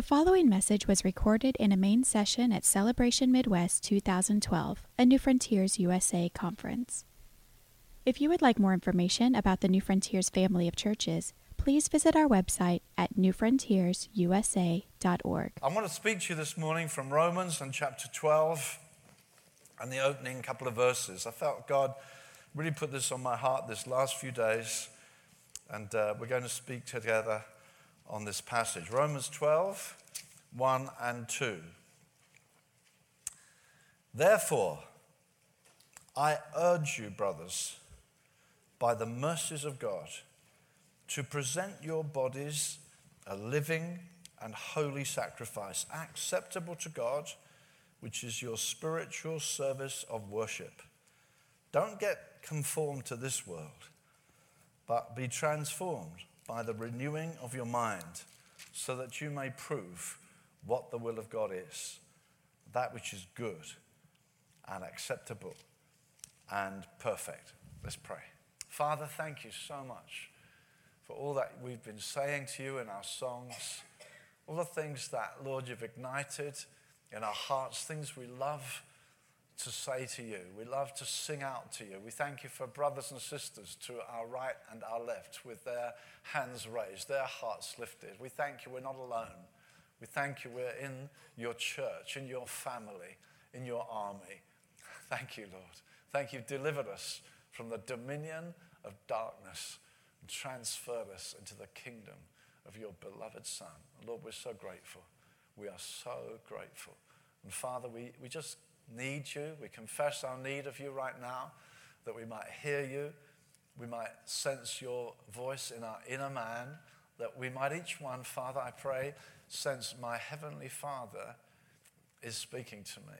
The following message was recorded in a main session at Celebration Midwest 2012, a New Frontiers USA conference. If you would like more information about the New Frontiers family of churches, please visit our website at newfrontiersusa.org. I want to speak to you this morning from Romans and chapter 12 and the opening couple of verses. I felt God really put this on my heart this last few days, and uh, we're going to speak together on this passage. Romans 12, 1 and 2. Therefore, I urge you, brothers, by the mercies of God, to present your bodies a living and holy sacrifice, acceptable to God, which is your spiritual service of worship. Don't get conformed to this world, but be transformed by the renewing of your mind, so that you may prove what the will of God is, that which is good and acceptable and perfect. Let's pray. Father, thank you so much for all that we've been saying to you in our songs, all the things that, Lord, you've ignited in our hearts, things we love to say to you. We love to sing out to you. We thank you for brothers and sisters to our right and our left with their hands raised, their hearts lifted. We thank you we're not alone. We thank you we're in your church, in your family, in your army. Thank you, Lord. Thank you, delivered us from the dominion of darkness and transferred us into the kingdom of your beloved Son. Lord, we're so grateful. We are so grateful. And Father, we, we just need you. We confess our need of you right now, that we might hear you, we might sense your voice in our inner man, that we might each one, Father, I pray, sense my heavenly Father is speaking to me.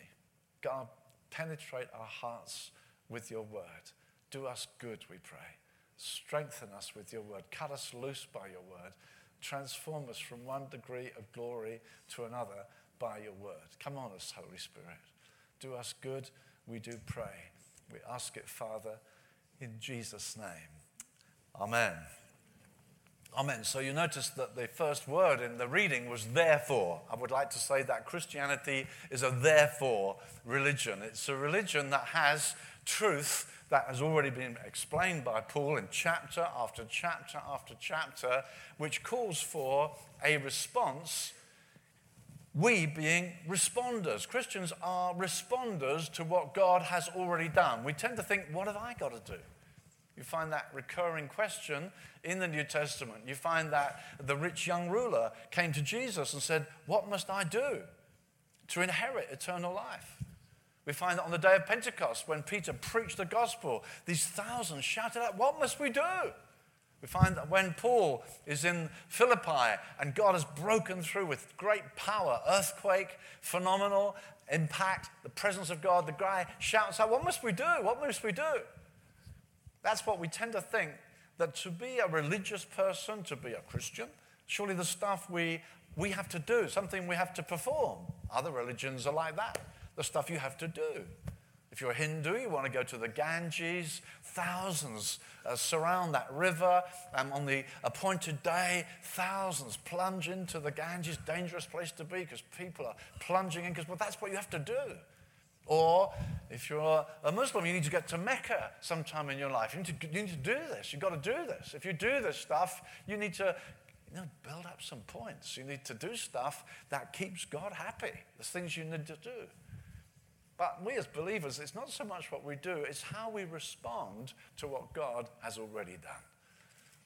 God, penetrate our hearts with your word. Do us good, we pray. Strengthen us with your word. Cut us loose by your word. Transform us from one degree of glory to another by your word. Come on us, Holy Spirit. Do us good, we do pray. We ask it, Father, in Jesus' name. Amen. Amen. So you notice that the first word in the reading was therefore. I would like to say that Christianity is a therefore religion. It's a religion that has truth that has already been explained by Paul in chapter after chapter after chapter, which calls for a response. We being responders. Christians are responders to what God has already done. We tend to think, what have I got to do? You find that recurring question in the New Testament. You find that the rich young ruler came to Jesus and said, What must I do to inherit eternal life? We find that on the day of Pentecost, when Peter preached the gospel, these thousands shouted out, What must we do? We find that when Paul is in Philippi and God has broken through with great power, earthquake, phenomenal impact, the presence of God, the guy shouts out, What must we do? What must we do? That's what we tend to think that to be a religious person, to be a Christian, surely the stuff we, we have to do, something we have to perform. Other religions are like that, the stuff you have to do. If you're a Hindu, you want to go to the Ganges, thousands uh, surround that river, and on the appointed day, thousands plunge into the Ganges, dangerous place to be because people are plunging in, because well, that's what you have to do. Or if you're a Muslim, you need to get to Mecca sometime in your life. You need to, you need to do this. You've got to do this. If you do this stuff, you need to you know, build up some points. You need to do stuff that keeps God happy. There's things you need to do. But we as believers, it's not so much what we do, it's how we respond to what God has already done.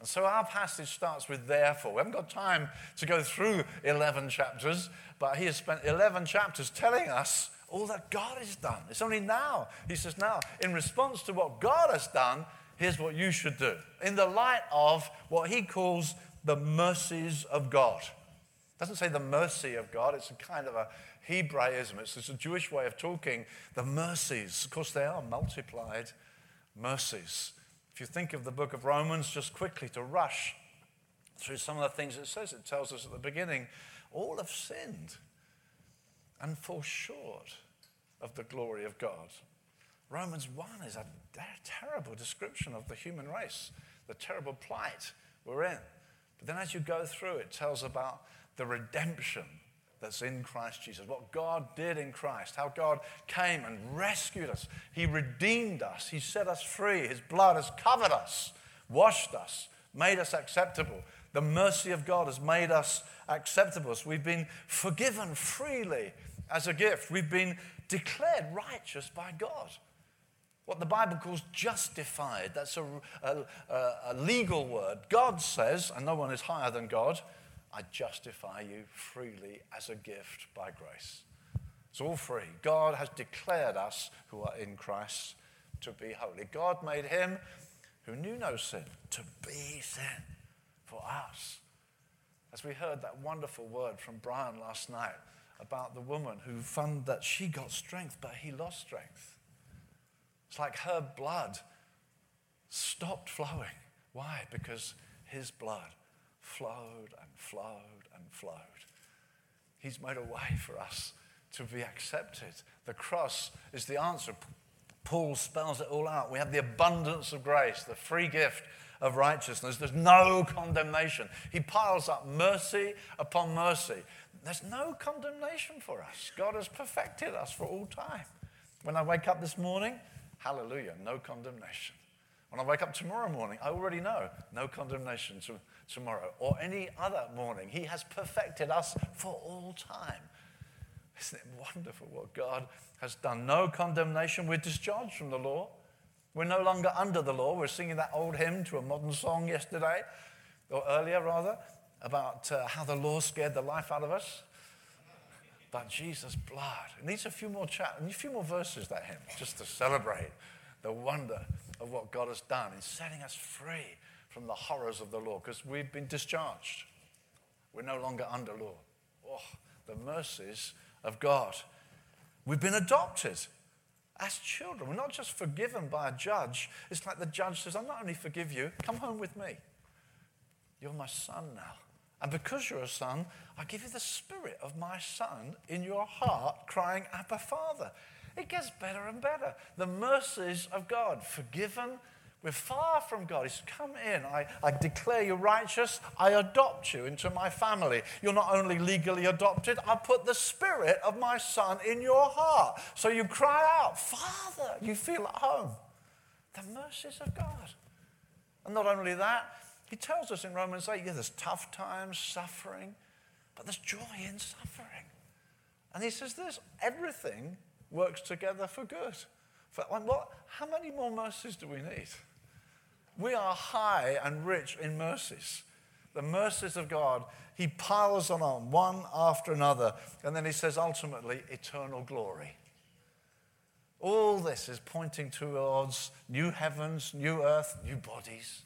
And so our passage starts with therefore. We haven't got time to go through 11 chapters, but he has spent 11 chapters telling us all that God has done. It's only now. He says, now, in response to what God has done, here's what you should do. In the light of what he calls the mercies of God. It doesn't say the mercy of God, it's a kind of a Hebraism. It's, it's a Jewish way of talking. The mercies, of course, they are multiplied mercies. If you think of the book of Romans, just quickly to rush through some of the things it says, it tells us at the beginning all have sinned and fall short of the glory of God. Romans 1 is a terrible description of the human race, the terrible plight we're in. But then as you go through, it tells about the redemption that's in Christ Jesus. What God did in Christ, how God came and rescued us. He redeemed us, He set us free. His blood has covered us, washed us, made us acceptable. The mercy of God has made us acceptable. So we've been forgiven freely as a gift. We've been declared righteous by God. What the Bible calls justified. That's a, a, a, legal word. God says, and no one is higher than God, I justify you freely as a gift by grace. It's all free. God has declared us who are in Christ to be holy. God made him who knew no sin to be sin for us. As we heard that wonderful word from Brian last night about the woman who found that she got strength, but he lost strength. It's like her blood stopped flowing. Why? Because his blood flowed and flowed and flowed. He's made a way for us to be accepted. The cross is the answer. Paul spells it all out. We have the abundance of grace, the free gift of righteousness. There's no condemnation. He piles up mercy upon mercy. There's no condemnation for us. God has perfected us for all time. When I wake up this morning, hallelujah, no condemnation. When I wake up tomorrow morning, I already know no condemnation to tomorrow or any other morning. He has perfected us for all time. Isn't it wonderful what God has done? No condemnation. We're discharged from the law. We're no longer under the law. We're singing that old hymn to a modern song yesterday, or earlier rather, about uh, how the law scared the life out of us. But Jesus' blood. It needs a few more chat, a few more verses, that hymn, just to celebrate the wonder of what God has done in setting us free from the horrors of the law because we've been discharged. We're no longer under law. Oh, the mercies of God. We've been adopted as children. We're not just forgiven by a judge. It's like the judge says, I'll not only forgive you, come home with me. You're my son now. And because you're a son, I give you the spirit of my son in your heart, crying, Abba, Father. It gets better and better. The mercies of God, forgiven we're far from God. He says, come in. I, I declare you righteous. I adopt you into my family. You're not only legally adopted, I put the spirit of my son in your heart. So you cry out, Father, you feel at home. The mercies of God. And not only that, he tells us in Romans 8, yeah, there's tough times, suffering, but there's joy in suffering. And he says this everything works together for good. For, what, how many more mercies do we need? We are high and rich in mercies. The mercies of God, He piles them on one after another. And then He says, ultimately, eternal glory. All this is pointing towards new heavens, new earth, new bodies.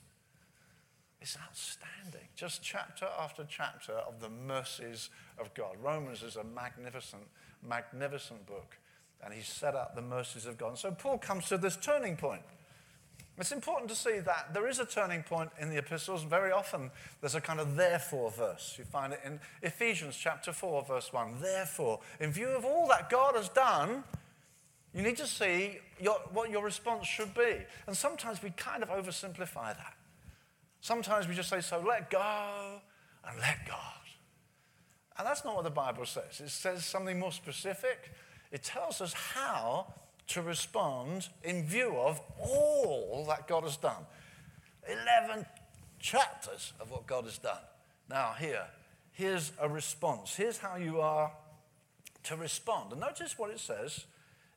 It's outstanding. Just chapter after chapter of the mercies of God. Romans is a magnificent, magnificent book. And he set up the mercies of God. So Paul comes to this turning point. It's important to see that there is a turning point in the epistles. Very often there's a kind of therefore verse. You find it in Ephesians chapter 4, verse 1. Therefore, in view of all that God has done, you need to see your, what your response should be. And sometimes we kind of oversimplify that. Sometimes we just say, so let go and let God. And that's not what the Bible says. It says something more specific. It tells us how to respond in view of all that God has done. 11 chapters of what God has done. Now, here, here's a response. Here's how you are to respond. And notice what it says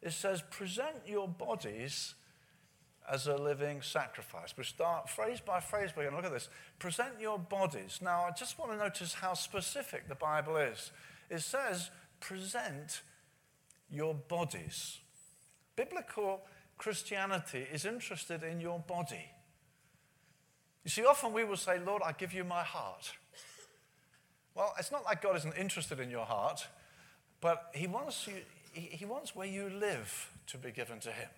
it says, present your bodies as a living sacrifice. We start phrase by phrase. We're going to look at this. Present your bodies. Now, I just want to notice how specific the Bible is. It says, present your bodies. Biblical Christianity is interested in your body. You see, often we will say, Lord, I give you my heart. Well, it's not like God isn't interested in your heart, but He wants, you, he wants where you live to be given to Him.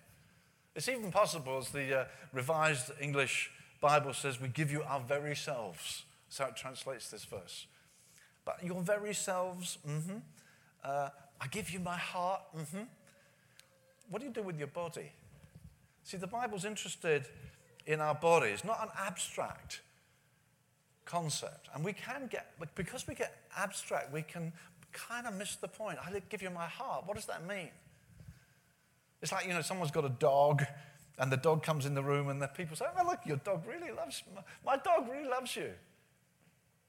It's even possible, as the uh, Revised English Bible says, we give you our very selves. That's how it translates this verse. But your very selves, mm-hmm. Uh, I give you my heart, mm-hmm what do you do with your body? See, the Bible's interested in our bodies, not an abstract concept. And we can get, because we get abstract, we can kind of miss the point. I give you my heart. What does that mean? It's like, you know, someone's got a dog and the dog comes in the room and the people say, oh, look, your dog really loves you. My dog really loves you.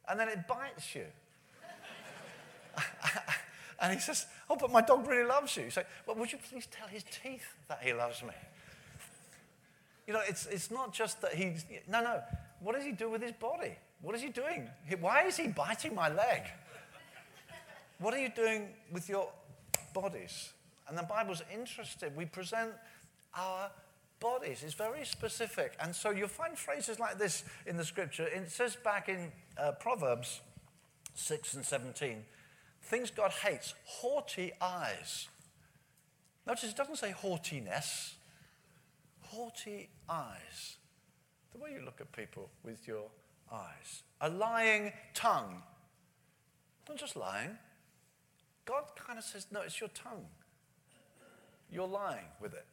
And then it bites you. and he says, oh, but my dog really loves you. Say, well, would you please tell his teeth that he loves me? You know, it's, it's not just that he's, no, no. What does he do with his body? What is he doing? Why is he biting my leg? What are you doing with your bodies? And the Bible's interested. We present our bodies. It's very specific. And so you'll find phrases like this in the scripture. It says back in uh, Proverbs 6 and 17 things God hates haughty eyes. Notice it doesn't say haughtiness, haughty eyes. The way you look at people with your eyes. A lying tongue. Not just lying. God kind of says, no, it's your tongue. You're lying with it.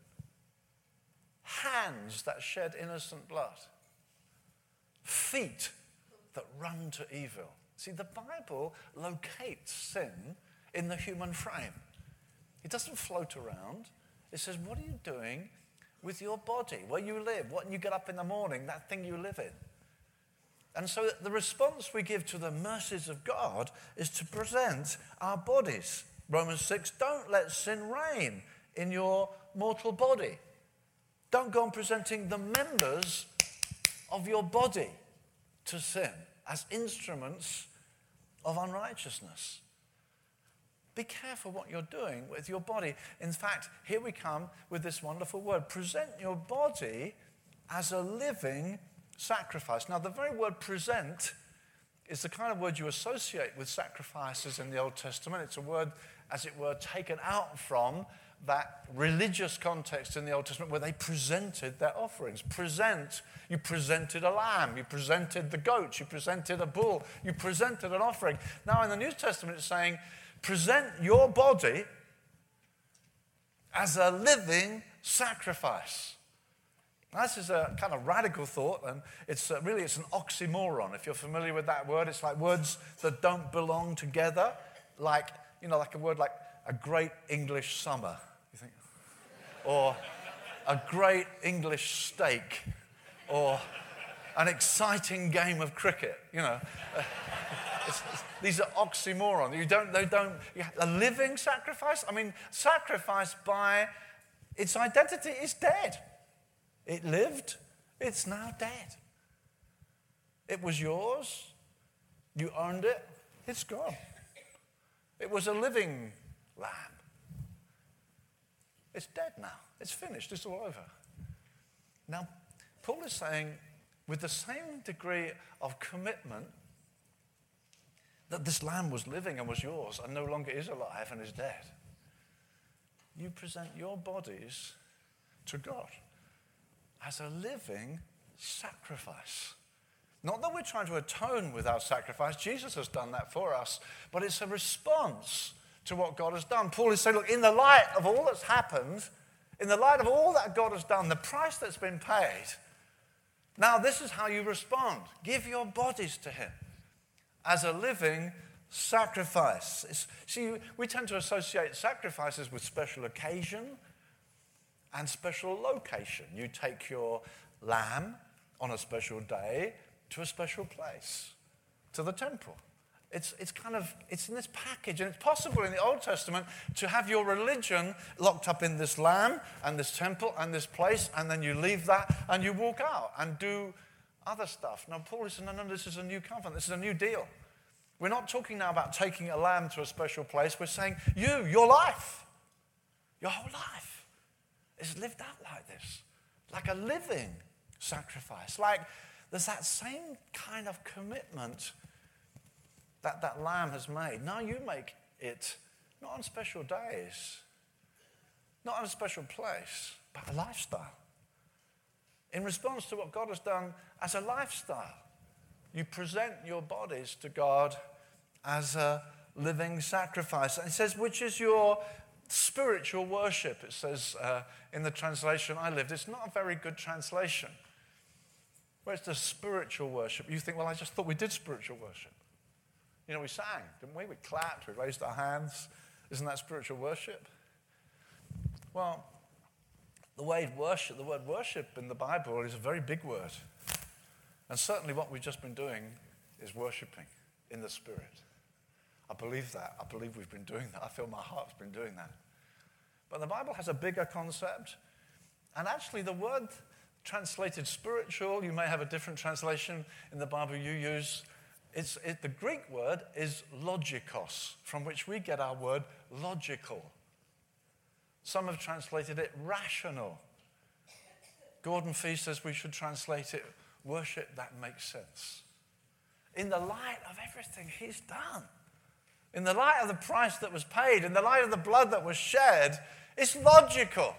Hands that shed innocent blood. Feet that run to evil. See, the Bible locates sin in the human frame. It doesn't float around. It says, What are you doing with your body? Where you live? What you get up in the morning, that thing you live in. And so the response we give to the mercies of God is to present our bodies. Romans 6 don't let sin reign in your mortal body. Don't go on presenting the members of your body to sin as instruments of unrighteousness. Be careful what you're doing with your body. In fact, here we come with this wonderful word present your body as a living sacrifice. Now, the very word present is the kind of word you associate with sacrifices in the Old Testament. It's a word, as it were, taken out from that religious context in the Old Testament where they presented their offerings. Present, you presented a lamb, you presented the goat, you presented a bull, you presented an offering. Now in the New Testament, it's saying, present your body as a living sacrifice. Now, this is a kind of radical thought, and it's uh, really it's an oxymoron. If you're familiar with that word, it's like words that don't belong together, like you know, like a word like a great English summer or a great English steak or an exciting game of cricket. You know, it's, it's, these are oxymorons. You don't, they don't, a living sacrifice? I mean, sacrifice by its identity is dead. It lived, it's now dead. It was yours, you owned it, it's gone. It was a living lamb. It's dead now. It's finished. It's all over. Now, Paul is saying, with the same degree of commitment that this lamb was living and was yours and no longer is alive and is dead, you present your bodies to God as a living sacrifice. Not that we're trying to atone with our sacrifice, Jesus has done that for us, but it's a response to what God has done. Paul is saying, look, in the light of all that's happened, in the light of all that God has done, the price that's been paid, now this is how you respond give your bodies to Him as a living sacrifice. It's, see, we tend to associate sacrifices with special occasion and special location. You take your lamb on a special day to a special place, to the temple. It's, it's kind of, it's in this package. And it's possible in the Old Testament to have your religion locked up in this lamb and this temple and this place, and then you leave that and you walk out and do other stuff. Now, Paul is saying, no, no, this is a new covenant. This is a new deal. We're not talking now about taking a lamb to a special place. We're saying, you, your life, your whole life is lived out like this, like a living sacrifice. Like there's that same kind of commitment that that lamb has made. Now you make it not on special days, not in a special place, but a lifestyle. In response to what God has done as a lifestyle, you present your bodies to God as a living sacrifice. And it says, which is your spiritual worship. It says uh, in the translation I lived. It's not a very good translation. Where's the spiritual worship? You think, well, I just thought we did spiritual worship. You know, we sang, didn't we? We clapped, we raised our hands. Isn't that spiritual worship? Well, the word worship, the word worship in the Bible is a very big word. And certainly what we've just been doing is worshiping in the Spirit. I believe that. I believe we've been doing that. I feel my heart's been doing that. But the Bible has a bigger concept. And actually, the word translated spiritual, you may have a different translation in the Bible you use. It's, it, the Greek word is logikos, from which we get our word logical. Some have translated it rational. Gordon Fee says we should translate it worship that makes sense. In the light of everything he's done, in the light of the price that was paid, in the light of the blood that was shed, it's logical.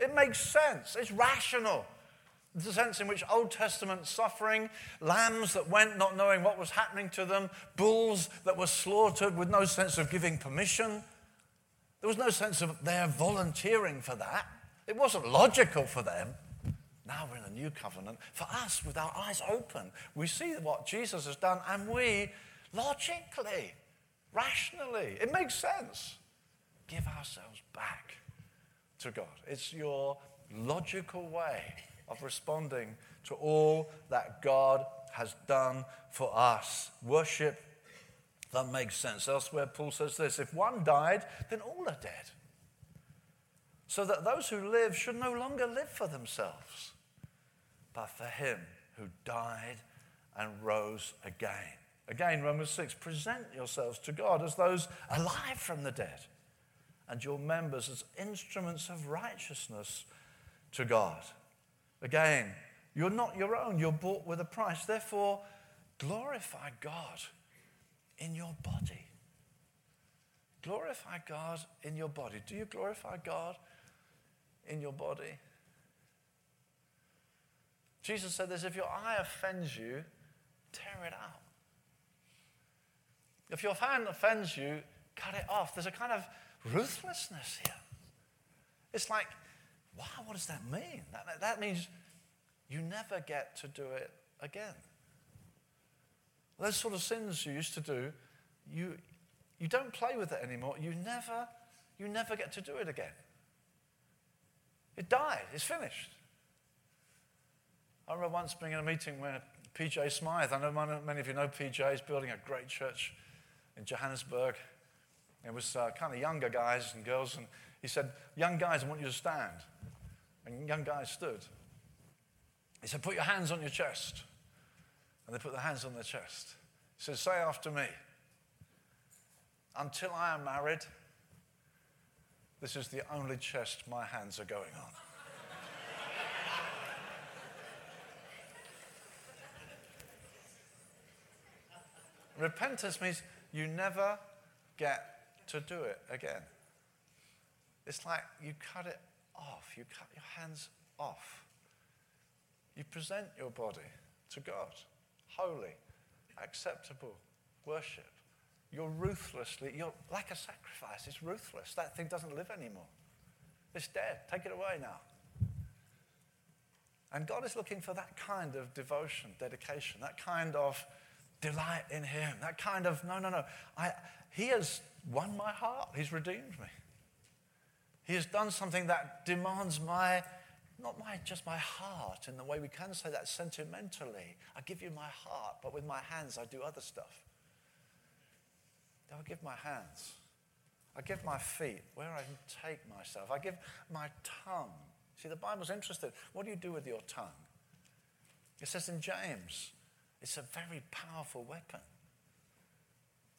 It makes sense. It's rational. The sense in which Old Testament suffering, lambs that went not knowing what was happening to them, bulls that were slaughtered with no sense of giving permission, there was no sense of their volunteering for that. It wasn't logical for them. Now we're in a new covenant. For us, with our eyes open, we see what Jesus has done and we logically, rationally, it makes sense, give ourselves back to God. It's your logical way of responding to all that God has done for us. Worship that makes sense. Elsewhere, Paul says this if one died, then all are dead. So that those who live should no longer live for themselves, but for him who died and rose again. Again, Romans 6 present yourselves to God as those alive from the dead, and your members as instruments of righteousness to God. Again, you're not your own, you're bought with a price. Therefore, glorify God in your body. Glorify God in your body. Do you glorify God in your body? Jesus said this if your eye offends you, tear it out. If your hand offends you, cut it off. There's a kind of ruthlessness here. It's like, wow, what does that mean? That, that means you never get to do it again. Those sort of sins you used to do, you, you don't play with it anymore. You never, you never get to do it again. It died. It's finished. I remember once being in a meeting where PJ Smyth, I know many of you know PJ, is building a great church in Johannesburg. It was uh, kind of younger guys and girls, and he said, Young guys, I want you to stand. And young guys stood. He said, Put your hands on your chest. And they put their hands on their chest. He said, Say after me, until I am married, this is the only chest my hands are going on. Repentance means you never get to do it again. It's like you cut it off, you cut your hands off. You present your body to God holy, acceptable worship. You're ruthlessly, you're like a sacrifice. It's ruthless. That thing doesn't live anymore. It's dead. Take it away now. And God is looking for that kind of devotion, dedication, that kind of delight in Him, that kind of, no, no, no. I, he has won my heart. He's redeemed me. He has done something that demands my not my, just my heart in the way we can say that sentimentally. I give you my heart, but with my hands I do other stuff. I give my hands. I give my feet where I take myself. I give my tongue. See, the Bible's interested. What do you do with your tongue? It says in James, it's a very powerful weapon.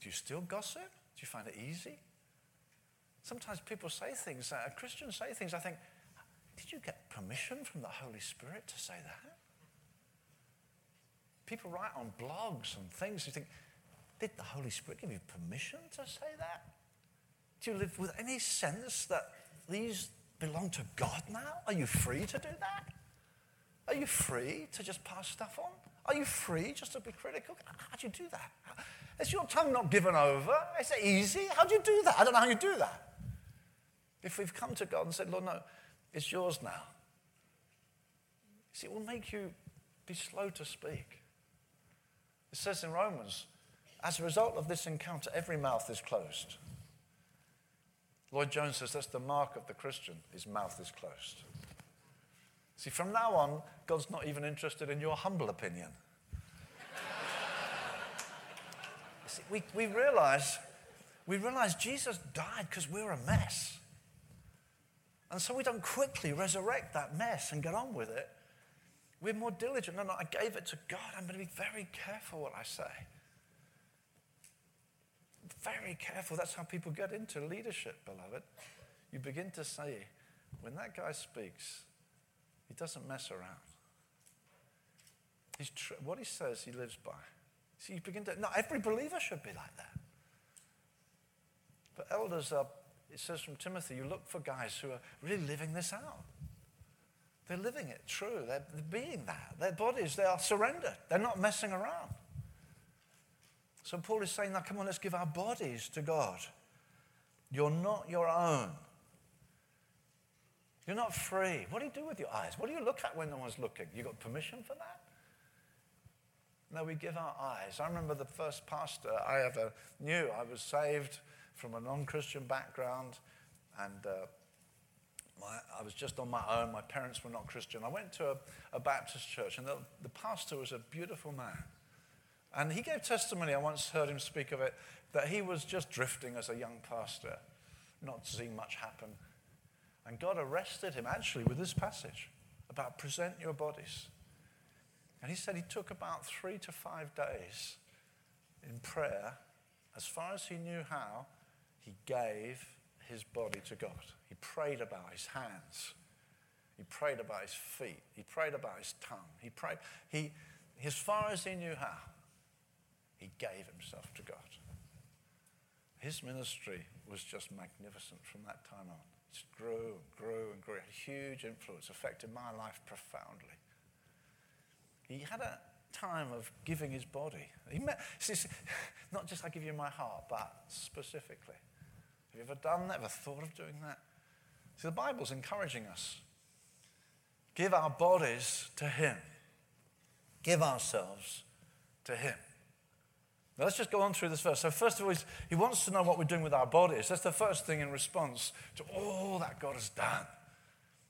Do you still gossip? Do you find it easy? Sometimes people say things, uh, Christians say things, I think, did you get permission from the Holy Spirit to say that? People write on blogs and things. You think, did the Holy Spirit give you permission to say that? Do you live with any sense that these belong to God now? Are you free to do that? Are you free to just pass stuff on? Are you free just to be critical? How do you do that? Is your tongue not given over? Is it easy? How do you do that? I don't know how you do that. If we've come to God and said, Lord, no, it's yours now. See, it will make you be slow to speak. It says in Romans, as a result of this encounter, every mouth is closed. Lloyd Jones says that's the mark of the Christian, his mouth is closed. See, from now on, God's not even interested in your humble opinion. See, we, we realize we realize Jesus died because we were a mess. And so we don't quickly resurrect that mess and get on with it. We're more diligent. No, no, I gave it to God. I'm going to be very careful what I say. Very careful. That's how people get into leadership, beloved. You begin to say, when that guy speaks, he doesn't mess around. He's tr- what he says, he lives by. See, you begin to, not every believer should be like that. But elders are, it says from Timothy, you look for guys who are really living this out. They're living it true. They're, they're being that. Their bodies, they are surrendered. They're not messing around. So Paul is saying, now come on, let's give our bodies to God. You're not your own. You're not free. What do you do with your eyes? What do you look at when no one's looking? You got permission for that? No, we give our eyes. I remember the first pastor I ever knew. I was saved from a non Christian background, and uh, my, I was just on my own. My parents were not Christian. I went to a, a Baptist church, and the, the pastor was a beautiful man. And he gave testimony, I once heard him speak of it, that he was just drifting as a young pastor, not seeing much happen. And God arrested him actually with this passage about present your bodies. And he said he took about three to five days in prayer. As far as he knew how, he gave his body to God. He prayed about his hands. He prayed about his feet. He prayed about his tongue. He prayed. He, as far as he knew how, he gave himself to God. His ministry was just magnificent from that time on. It grew and grew and grew. Had A huge influence, affected my life profoundly. He had a time of giving his body. He met, not just I give you my heart, but specifically. Have you ever done that? Ever thought of doing that? See, the Bible's encouraging us. Give our bodies to Him. Give ourselves to Him. Now, let's just go on through this verse. So, first of all, he wants to know what we're doing with our bodies. That's the first thing in response to all that God has done.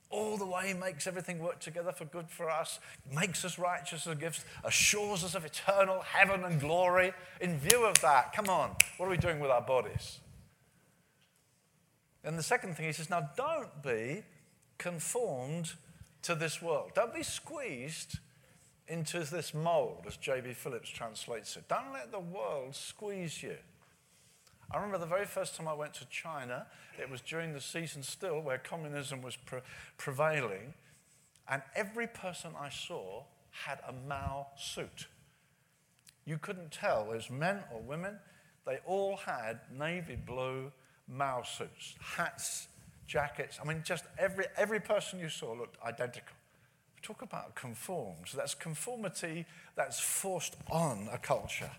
All the way he makes everything work together for good for us, makes us righteous gives, assures us of eternal heaven and glory. In view of that, come on, what are we doing with our bodies? And the second thing he says, now don't be conformed to this world. Don't be squeezed into this mold, as J.B. Phillips translates it. Don't let the world squeeze you. I remember the very first time I went to China, it was during the season still where communism was pre- prevailing, and every person I saw had a Mao suit. You couldn't tell, it was men or women, they all had navy blue Mao suits, hats, jackets. I mean, just every, every person you saw looked identical. Talk about conformed. So that's conformity that's forced on a culture.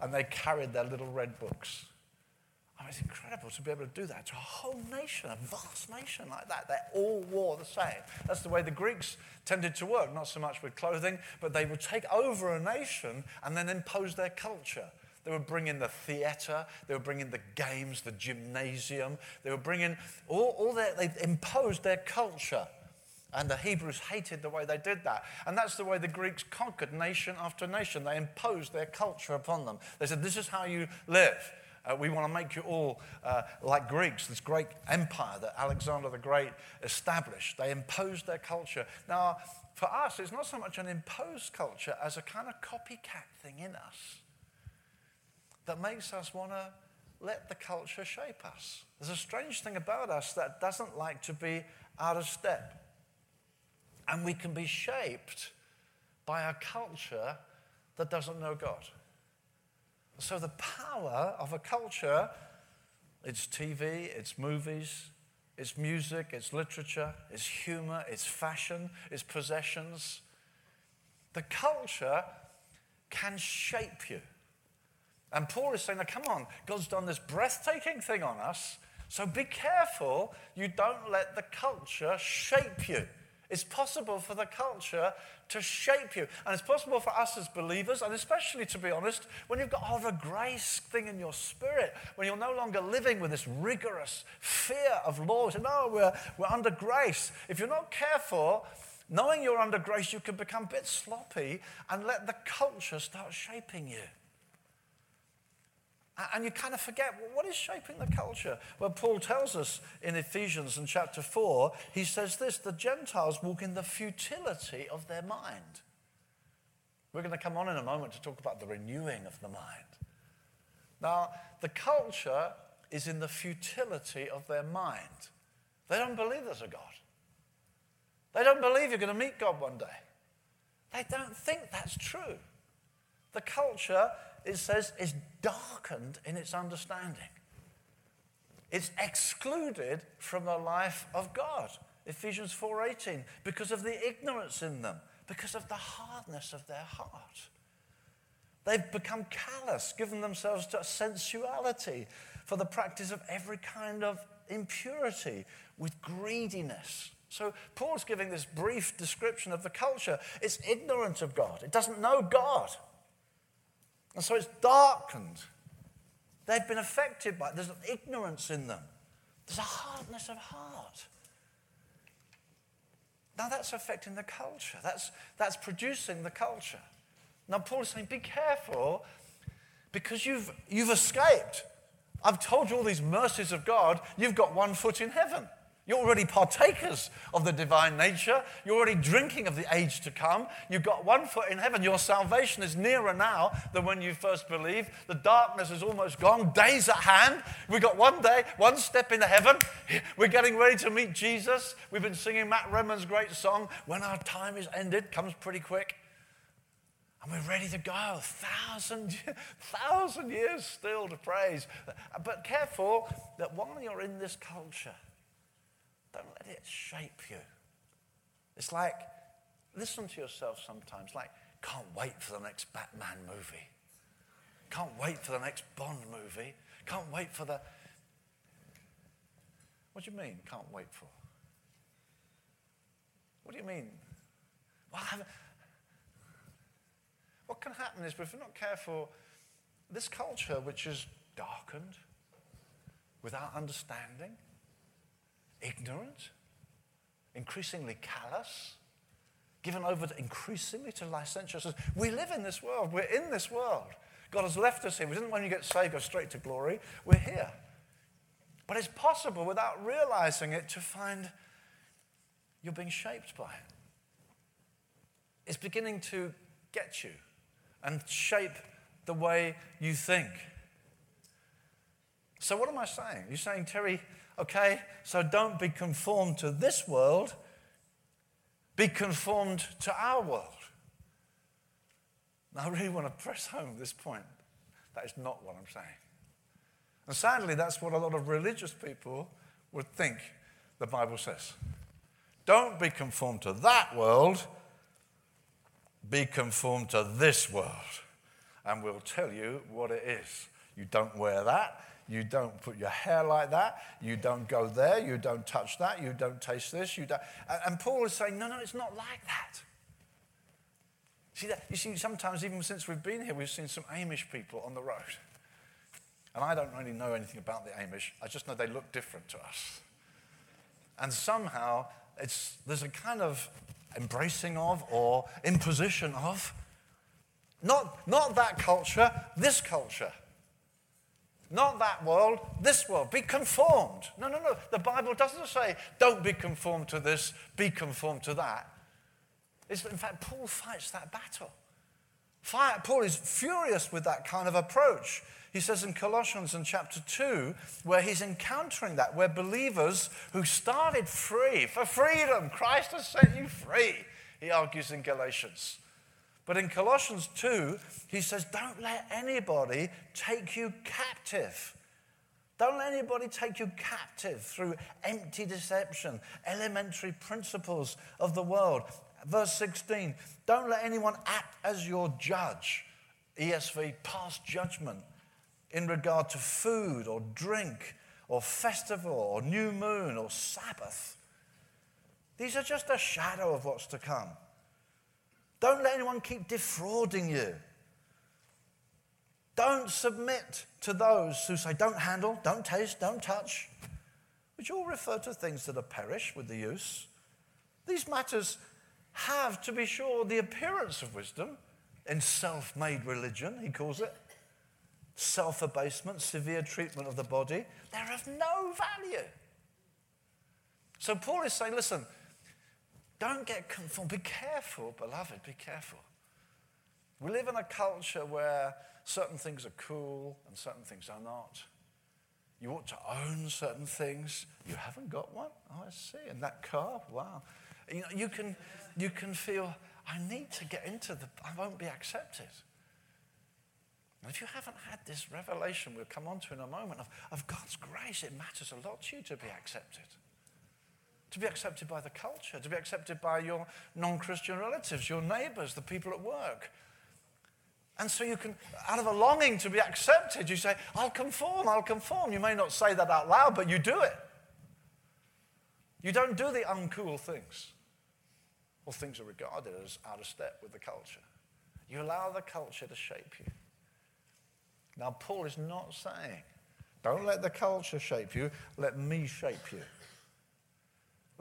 And they carried their little red books. I mean, it's incredible to be able to do that to a whole nation, a vast nation like that. They all wore the same. That's the way the Greeks tended to work, not so much with clothing, but they would take over a nation and then impose their culture. They would bring in the theatre, they would bring in the games, the gymnasium, they would bring in all, all their, they imposed their culture. And the Hebrews hated the way they did that. And that's the way the Greeks conquered nation after nation. They imposed their culture upon them. They said, This is how you live. Uh, we want to make you all uh, like Greeks, this great empire that Alexander the Great established. They imposed their culture. Now, for us, it's not so much an imposed culture as a kind of copycat thing in us that makes us want to let the culture shape us. There's a strange thing about us that doesn't like to be out of step. And we can be shaped by a culture that doesn't know God. So, the power of a culture it's TV, it's movies, it's music, it's literature, it's humor, it's fashion, it's possessions. The culture can shape you. And Paul is saying, now come on, God's done this breathtaking thing on us, so be careful you don't let the culture shape you. It's possible for the culture to shape you. And it's possible for us as believers, and especially, to be honest, when you've got all the grace thing in your spirit, when you're no longer living with this rigorous fear of laws. No, we're, we're under grace. If you're not careful, knowing you're under grace, you can become a bit sloppy and let the culture start shaping you. And you kind of forget well, what is shaping the culture? Well, Paul tells us in Ephesians in chapter 4, he says this the Gentiles walk in the futility of their mind. We're going to come on in a moment to talk about the renewing of the mind. Now, the culture is in the futility of their mind. They don't believe there's a God. They don't believe you're going to meet God one day. They don't think that's true. The culture it says, is darkened in its understanding. It's excluded from the life of God. Ephesians 4:18 because of the ignorance in them, because of the hardness of their heart. They've become callous, given themselves to sensuality for the practice of every kind of impurity with greediness. So Paul's giving this brief description of the culture. It's ignorant of God. It doesn't know God. And so it's darkened. They've been affected by it. There's an ignorance in them, there's a hardness of heart. Now that's affecting the culture, that's, that's producing the culture. Now, Paul is saying, be careful because you've, you've escaped. I've told you all these mercies of God, you've got one foot in heaven. You're already partakers of the divine nature. You're already drinking of the age to come. You've got one foot in heaven. Your salvation is nearer now than when you first believed. The darkness is almost gone. Days at hand. We've got one day, one step into heaven. We're getting ready to meet Jesus. We've been singing Matt Redman's great song, When Our Time is Ended, comes pretty quick. And we're ready to go. Thousand, thousand years still to praise. But careful that while you're in this culture, don't let it shape you. It's like, listen to yourself sometimes, like, can't wait for the next Batman movie. Can't wait for the next Bond movie. Can't wait for the. What do you mean, can't wait for? What do you mean? Well, what can happen is, if we're not careful, this culture, which is darkened, without understanding, ignorant, increasingly callous, given over to increasingly to licentiousness. We live in this world. We're in this world. God has left us here. We didn't, when you get saved, go straight to glory. We're here. But it's possible without realizing it to find you're being shaped by it. It's beginning to get you and shape the way you think. So, what am I saying? You're saying, Terry, Okay? So don't be conformed to this world, be conformed to our world. Now, I really want to press home this point. That is not what I'm saying. And sadly, that's what a lot of religious people would think the Bible says. Don't be conformed to that world, be conformed to this world. And we'll tell you what it is. You don't wear that, you don't put your hair like that. You don't go there. You don't touch that. You don't taste this. You don't. And Paul is saying, no, no, it's not like that. See that? You see, sometimes even since we've been here, we've seen some Amish people on the road. And I don't really know anything about the Amish. I just know they look different to us. And somehow it's, there's a kind of embracing of or imposition of not, not that culture, this culture. Not that world, this world. Be conformed. No, no, no. The Bible doesn't say, don't be conformed to this, be conformed to that. It's, in fact, Paul fights that battle. Paul is furious with that kind of approach. He says in Colossians in chapter 2, where he's encountering that, where believers who started free, for freedom, Christ has set you free, he argues in Galatians. But in Colossians 2, he says, Don't let anybody take you captive. Don't let anybody take you captive through empty deception, elementary principles of the world. Verse 16, don't let anyone act as your judge. ESV, pass judgment in regard to food or drink or festival or new moon or Sabbath These are just a shadow of what's to come. Don't let anyone keep defrauding you. Don't submit to those who say, don't handle, don't taste, don't touch, which all refer to things that are perish with the use. These matters have, to be sure, the appearance of wisdom in self made religion, he calls it. Self abasement, severe treatment of the body. They're of no value. So Paul is saying, listen, don't get conformed. Be careful, beloved, be careful. We live in a culture where certain things are cool and certain things are not. You ought to own certain things. You haven't got one? Oh, I see. And that car? Wow. You know, you can, you can feel, I need to get into the, I won't be accepted. And if you haven't had this revelation we'll come on to in a moment of, of God's grace, it matters a lot to you to be accepted. To be accepted by the culture, to be accepted by your non Christian relatives, your neighbors, the people at work. And so you can, out of a longing to be accepted, you say, I'll conform, I'll conform. You may not say that out loud, but you do it. You don't do the uncool things or things are regarded as out of step with the culture. You allow the culture to shape you. Now, Paul is not saying, don't let the culture shape you, let me shape you.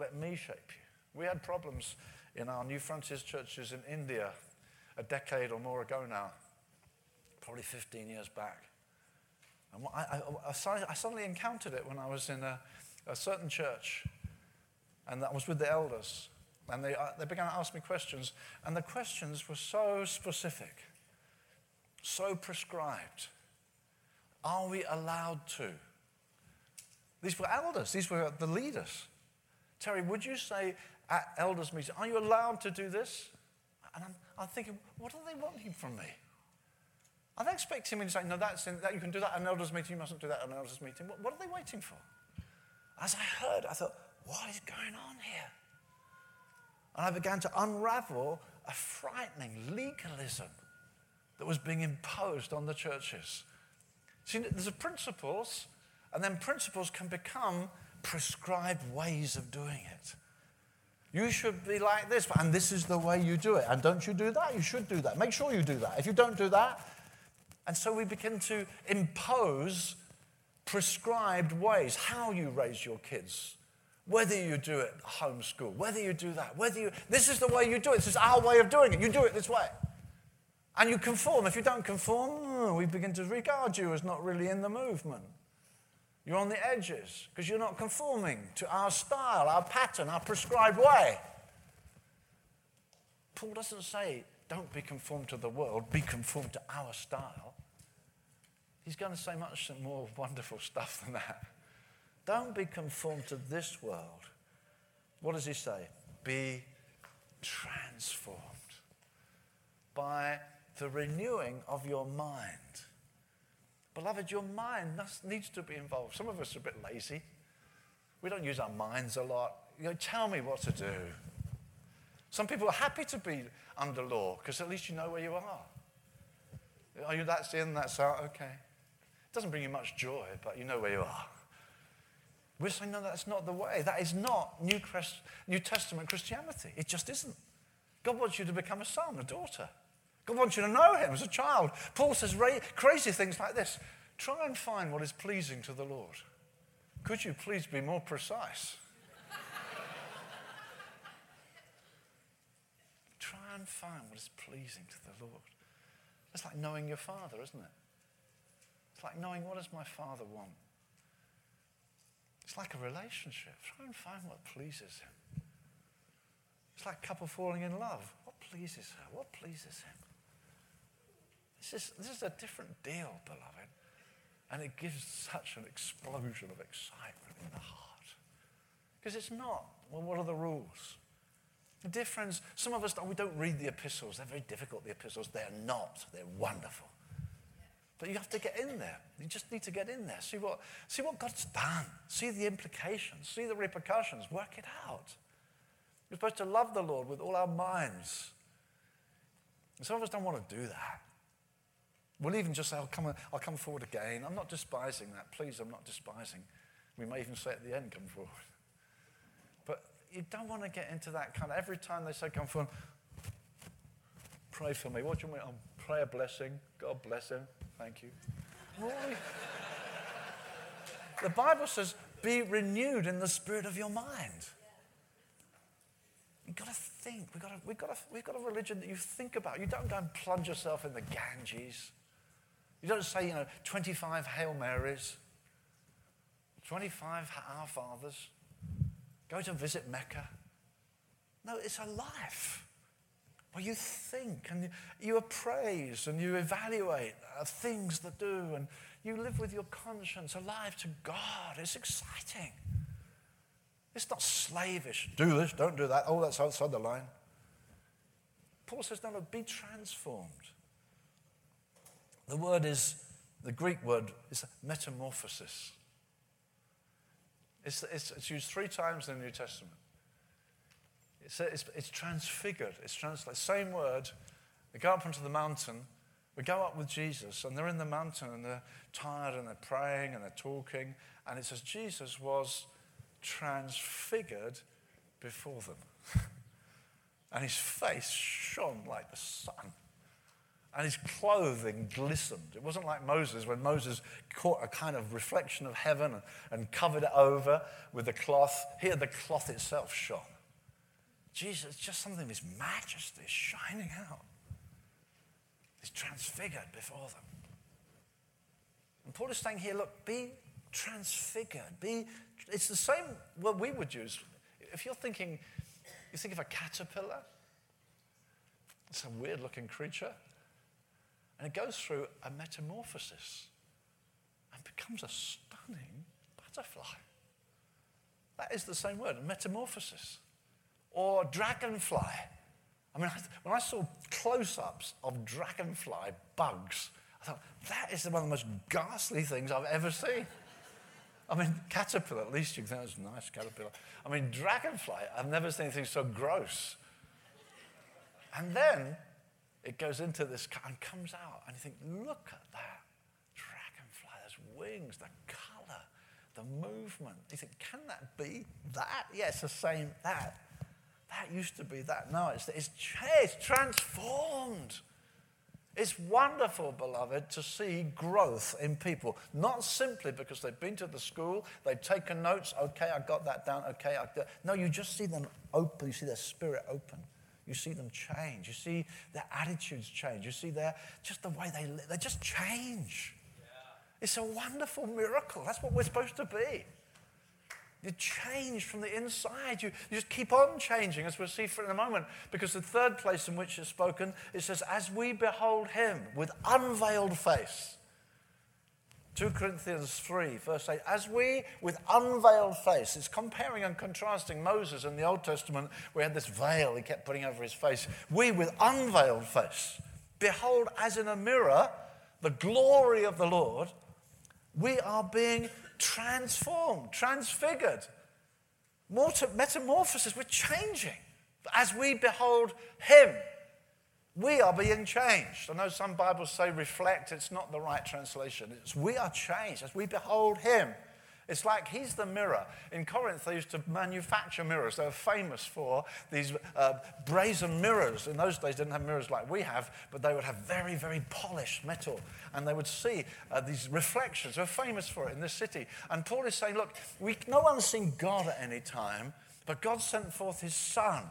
Let me shape you. We had problems in our New Frontiers churches in India a decade or more ago now, probably 15 years back. And I, I, I suddenly encountered it when I was in a, a certain church, and I was with the elders. And they, uh, they began to ask me questions, and the questions were so specific, so prescribed. Are we allowed to? These were elders, these were the leaders. Terry, would you say at elders' meeting, are you allowed to do this? And I'm, I'm thinking, what are they wanting from me? Are they expecting me to say, no, that's in, that you can do that at an elders' meeting, you mustn't do that at an elders' meeting? What, what are they waiting for? As I heard, I thought, what is going on here? And I began to unravel a frightening legalism that was being imposed on the churches. See, there's principles, and then principles can become prescribed ways of doing it. You should be like this, and this is the way you do it. And don't you do that? You should do that. Make sure you do that. If you don't do that, and so we begin to impose prescribed ways how you raise your kids, whether you do it homeschool, whether you do that, whether you, this is the way you do it. This is our way of doing it. You do it this way. And you conform. If you don't conform, we begin to regard you as not really in the movement. You're on the edges because you're not conforming to our style, our pattern, our prescribed way. Paul doesn't say, don't be conformed to the world, be conformed to our style. He's going to say much more wonderful stuff than that. Don't be conformed to this world. What does he say? Be transformed by the renewing of your mind. Beloved, your mind needs to be involved. Some of us are a bit lazy. We don't use our minds a lot. You know, tell me what to do. Some people are happy to be under law because at least you know where you are. Are you that's in, that's out? Okay. It doesn't bring you much joy, but you know where you are. We're saying, no, that's not the way. That is not New, Christ, New Testament Christianity. It just isn't. God wants you to become a son, a daughter. God wants you to know Him as a child. Paul says crazy things like this try and find what is pleasing to the Lord. Could you please be more precise? try and find what is pleasing to the Lord. It's like knowing your Father, isn't it? It's like knowing what does my Father want. It's like a relationship. Try and find what pleases him. It's like a couple falling in love. What pleases her? What pleases him? This is, this is a different deal, beloved. And it gives such an explosion of excitement in the heart. Because it's not, well, what are the rules? The difference, some of us, we don't read the epistles. They're very difficult, the epistles. They're not. They're wonderful. But you have to get in there. You just need to get in there. See what, see what God's done. See the implications. See the repercussions. Work it out. We're supposed to love the Lord with all our minds. And some of us don't want to do that. We'll even just say, I'll come, I'll come forward again. I'm not despising that. Please, I'm not despising. We may even say at the end, come forward. But you don't want to get into that kind of, every time they say come forward, pray for me. What do you mean? Oh, pray a blessing. God bless him. Thank you. The Bible says, be renewed in the spirit of your mind. You've got to think. We've got, to, we've, got to, we've got a religion that you think about. You don't go and plunge yourself in the Ganges. You don't say, you know, 25 Hail Marys, 25 Our Fathers, go to visit Mecca. No, it's a life where you think and you appraise and you evaluate things that do and you live with your conscience alive to God. It's exciting. It's not slavish. Do this, don't do that. Oh, that's outside the line. Paul says, no, no, be transformed. The word is, the Greek word is metamorphosis. It's, it's, it's used three times in the New Testament. It's, it's, it's transfigured. It's translated. Same word. They go up onto the mountain. We go up with Jesus, and they're in the mountain, and they're tired, and they're praying, and they're talking. And it says Jesus was transfigured before them. and his face shone like the sun. And his clothing glistened. It wasn't like Moses, when Moses caught a kind of reflection of heaven and, covered it over with the cloth. Here, the cloth itself shone. Jesus, just something of his majesty shining out. He's transfigured before them. And Paul is saying here, look, be transfigured. Be, it's the same word we would use. If you're thinking, you think of a caterpillar, it's a weird looking creature, and it goes through a metamorphosis and becomes a stunning butterfly. That is the same word, metamorphosis. Or dragonfly. I mean, when I saw close ups of dragonfly bugs, I thought, that is one of the most ghastly things I've ever seen. I mean, caterpillar, at least you can think that's a nice, caterpillar. I mean, dragonfly, I've never seen anything so gross. And then it goes into this and comes out, and you think, look at that dragonfly, those wings, the color, the movement. You think, can that be that? Yeah, the same, that. That used to be that. No, it's, it's, it's transformed. It's wonderful, beloved, to see growth in people. Not simply because they've been to the school, they've taken notes, okay, I got that down, okay, I. No, you just see them open, you see their spirit open. You see them change. You see their attitudes change. You see their, just the way they live. They just change. Yeah. It's a wonderful miracle. That's what we're supposed to be. You change from the inside. You, you just keep on changing, as we'll see for in a moment. Because the third place in which it's spoken, it says, As we behold him with unveiled face. 2 Corinthians 3, verse 8. As we, with unveiled face, it's comparing and contrasting Moses in the Old Testament, we had this veil he kept putting over his face. We, with unveiled face, behold as in a mirror the glory of the Lord, we are being transformed, transfigured. Metamorphosis, we're changing. As we behold Him, we are being changed. I know some Bibles say reflect, it's not the right translation. It's we are changed as we behold Him. It's like he's the mirror. In Corinth, they used to manufacture mirrors. They were famous for these uh, brazen mirrors. In those days, didn't have mirrors like we have, but they would have very, very polished metal. And they would see uh, these reflections. They were famous for it in this city. And Paul is saying, look, we, no one's seen God at any time, but God sent forth his Son.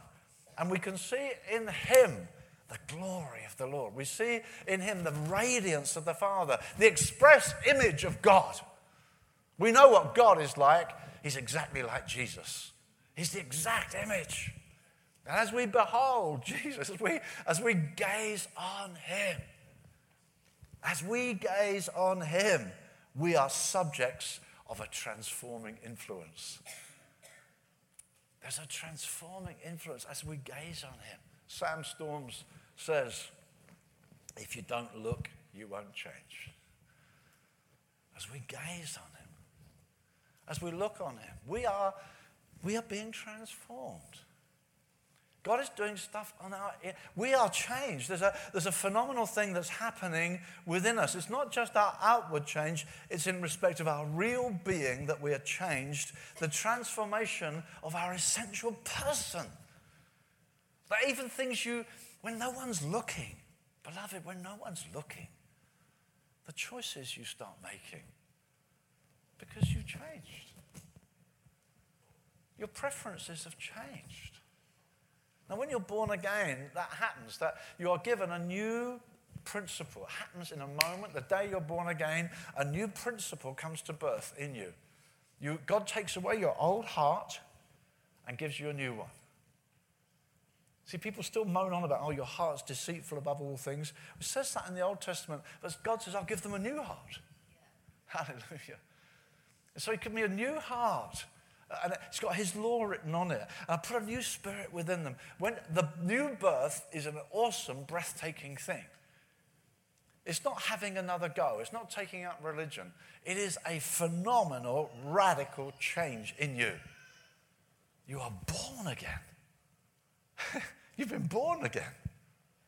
And we can see in him the glory of the Lord. We see in him the radiance of the Father, the express image of God. We know what God is like. He's exactly like Jesus. He's the exact image. And as we behold Jesus, as we, as we gaze on him, as we gaze on him, we are subjects of a transforming influence. There's a transforming influence as we gaze on him. Sam Storms says, if you don't look, you won't change. As we gaze on him, as we look on him. We are, we are being transformed. God is doing stuff on our. We are changed. There's a, there's a phenomenal thing that's happening within us. It's not just our outward change, it's in respect of our real being that we are changed, the transformation of our essential person. That even things you, when no one's looking, beloved, when no one's looking, the choices you start making because you changed. Your preferences have changed. Now, when you're born again, that happens, that you are given a new principle. It happens in a moment. The day you're born again, a new principle comes to birth in you. you God takes away your old heart and gives you a new one. See, people still moan on about, oh, your heart's deceitful above all things. It says that in the Old Testament, but God says, I'll give them a new heart. Yeah. Hallelujah. So He gave me a new heart uh, and it's got his law written on it. And I put a new spirit within them. When the new birth is an awesome, breathtaking thing. It's not having another go. It's not taking up religion. It is a phenomenal, radical change in you. You are born again. You've been born again.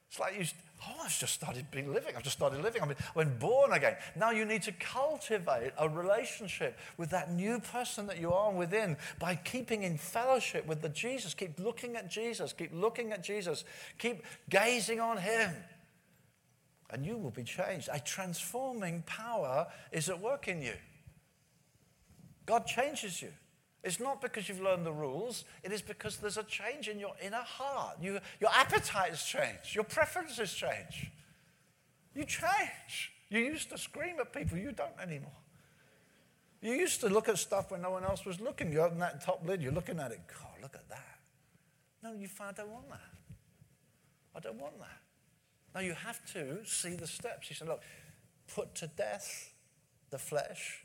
It's like you, oh, I've just started being living. I've just started living. I've been, born again. Now you need to cultivate a relationship with that new person that you are within by keeping in fellowship with the Jesus. Keep looking at Jesus. Keep looking at Jesus. Keep gazing on him. And you will be changed. A transforming power is at work in you. God changes you. It's not because you've learned the rules, it is because there's a change in your inner heart. You, your appetites change, your preferences change. You change. You used to scream at people, you don't anymore. You used to look at stuff when no one else was looking. You open that top lid, you're looking at it. God, look at that. No, you find, I don't want that. I don't want that. Now you have to see the steps. He said, look, put to death the flesh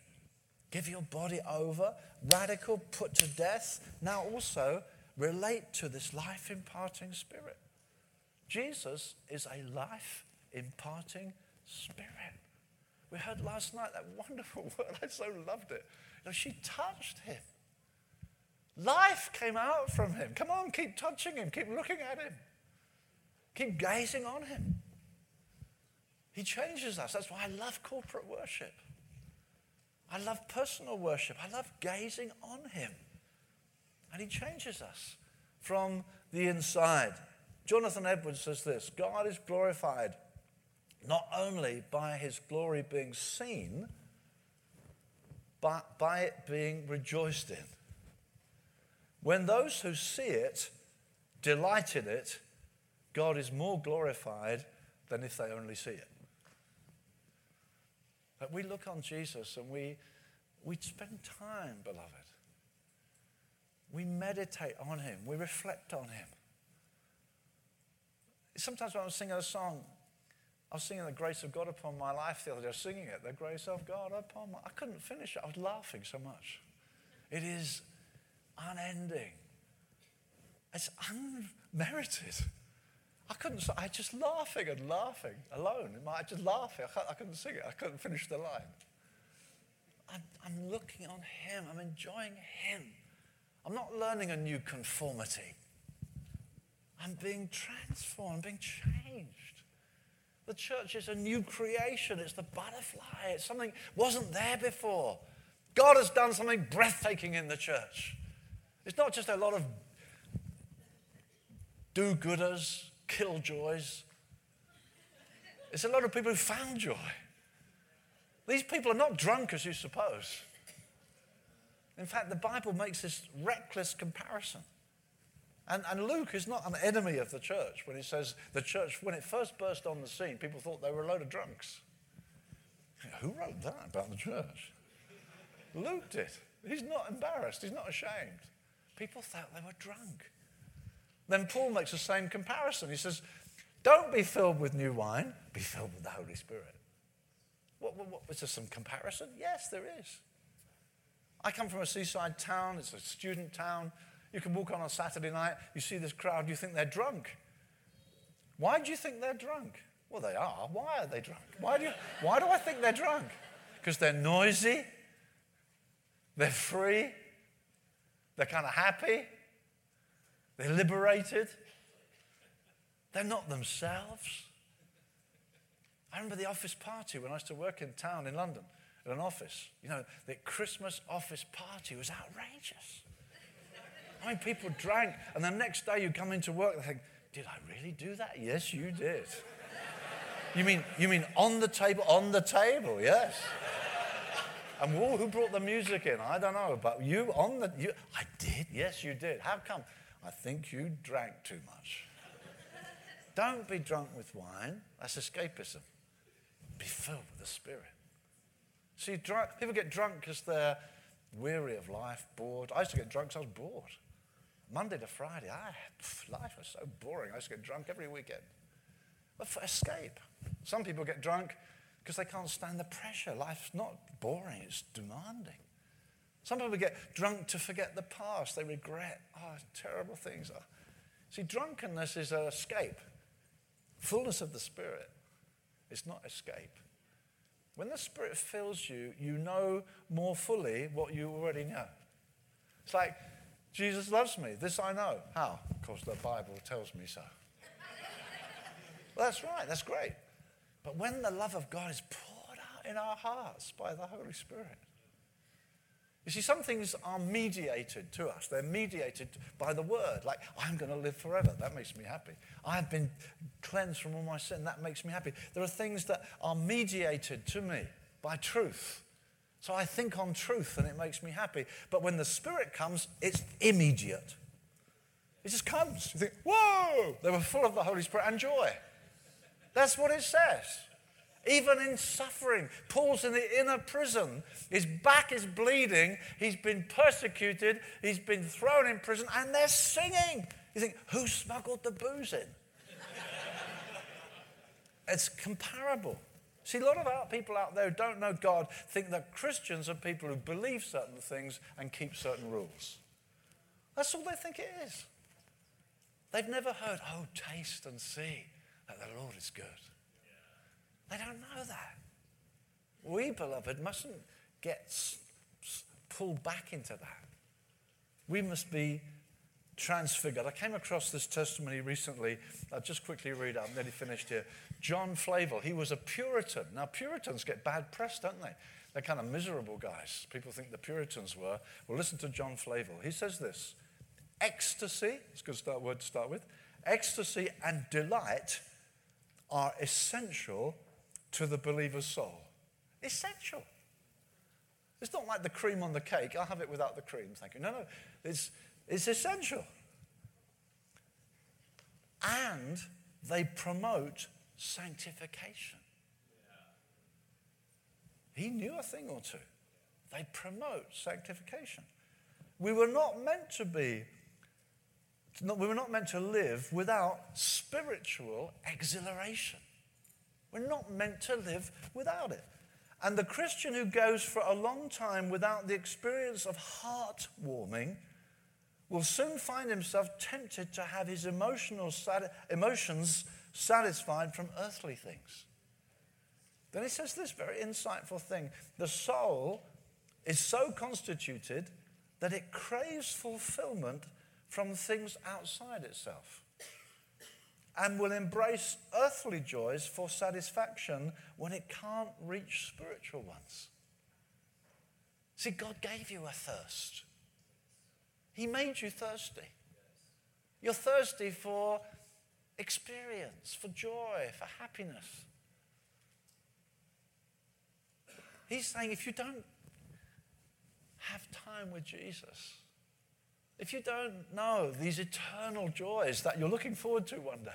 Give your body over, radical, put to death. Now also relate to this life imparting spirit. Jesus is a life imparting spirit. We heard last night that wonderful word. I so loved it. You know, she touched him. Life came out from him. Come on, keep touching him, keep looking at him, keep gazing on him. He changes us. That's why I love corporate worship. I love personal worship. I love gazing on Him. And He changes us from the inside. Jonathan Edwards says this God is glorified not only by His glory being seen, but by it being rejoiced in. When those who see it delight in it, God is more glorified than if they only see it. That we look on Jesus and we, we spend time, beloved. We meditate on him. We reflect on him. Sometimes when I was singing a song, I was singing the grace of God upon my life the other day. I was singing it, the grace of God upon my I couldn't finish it. I was laughing so much. It is unending. It's unmerited. I couldn't, I just laughing and laughing alone. I just laughing. I, I couldn't sing it. I couldn't finish the line. I'm, I'm looking on Him. I'm enjoying Him. I'm not learning a new conformity. I'm being transformed, being changed. The church is a new creation. It's the butterfly. It's something wasn't there before. God has done something breathtaking in the church. It's not just a lot of do-gooders, killjoys. It's a lot of people who found joy. These people are not drunk as you suppose. In fact, the Bible makes this reckless comparison. And, and Luke is not an enemy of the church when he says the church, when it first burst on the scene, people thought they were a load of drunks. Who wrote that about the church? Luke did. He's not embarrassed, he's not ashamed. People thought they were drunk. Then Paul makes the same comparison. He says, Don't be filled with new wine, be filled with the Holy Spirit. What, what, what, is there some comparison? Yes, there is. I come from a seaside town, it's a student town. You can walk on a Saturday night, you see this crowd, you think they're drunk. Why do you think they're drunk? Well, they are. Why are they drunk? Why do, you, why do I think they're drunk? Because they're noisy, they're free, they're kind of happy, they're liberated. They're not themselves. I remember the office party when I used to work in town in London at an office. You know, the Christmas office party was outrageous. I mean, people drank, and the next day you come into work and think, did I really do that? Yes, you did. You mean, you mean on the table? On the table, yes. And who brought the music in? I don't know, but you on the, you, I did, yes, you did. How come? I think you drank too much. Don't be drunk with wine. That's escapism. Be filled with the Spirit. See, drunk, people get drunk because they're weary of life, bored. I used to get drunk because I was bored. Monday to Friday, I, life was so boring. I used to get drunk every weekend. But for escape. Some people get drunk because they can't stand the pressure. Life's not boring, it's demanding. Some people get drunk to forget the past. They regret, oh, terrible things. Oh. See, drunkenness is an escape. Fullness of the Spirit is not escape. When the Spirit fills you, you know more fully what you already know. It's like, Jesus loves me. This I know. How? Because the Bible tells me so. well, that's right. That's great. But when the love of God is poured out in our hearts by the Holy Spirit, you see, some things are mediated to us. They're mediated by the word. Like, I'm going to live forever. That makes me happy. I've been cleansed from all my sin. That makes me happy. There are things that are mediated to me by truth. So I think on truth and it makes me happy. But when the Spirit comes, it's immediate. It just comes. You think, whoa! They were full of the Holy Spirit and joy. That's what it says even in suffering. Paul's in the inner prison. His back is bleeding. He's been persecuted. He's been thrown in prison, and they're singing. You think, who smuggled the booze in? it's comparable. See, a lot of our people out there who don't know God think that Christians are people who believe certain things and keep certain rules. That's all they think it is. They've never heard, oh, taste and see that the Lord is good. They don't know that. We, beloved, mustn't get pulled back into that. We must be transfigured. I came across this testimony recently. I'll just quickly read it. I'm nearly finished here. John Flavel, he was a Puritan. Now, Puritans get bad press, don't they? They're kind of miserable guys. People think the Puritans were. Well, listen to John Flavel. He says this Ecstasy, it's a good start word to start with. Ecstasy and delight are essential to the believer's soul. Essential. It's not like the cream on the cake. I'll have it without the cream, thank you. No, no, it's, it's essential. And they promote sanctification. He knew a thing or two. They promote sanctification. We were not meant to be, we were not meant to live without spiritual exhilaration. We're not meant to live without it. And the Christian who goes for a long time without the experience of heart warming will soon find himself tempted to have his emotional sati- emotions satisfied from earthly things. Then he says this very insightful thing the soul is so constituted that it craves fulfillment from things outside itself and will embrace earthly joys for satisfaction when it can't reach spiritual ones. See, God gave you a thirst. He made you thirsty. You're thirsty for experience, for joy, for happiness. He's saying if you don't have time with Jesus, if you don't know these eternal joys that you're looking forward to one day,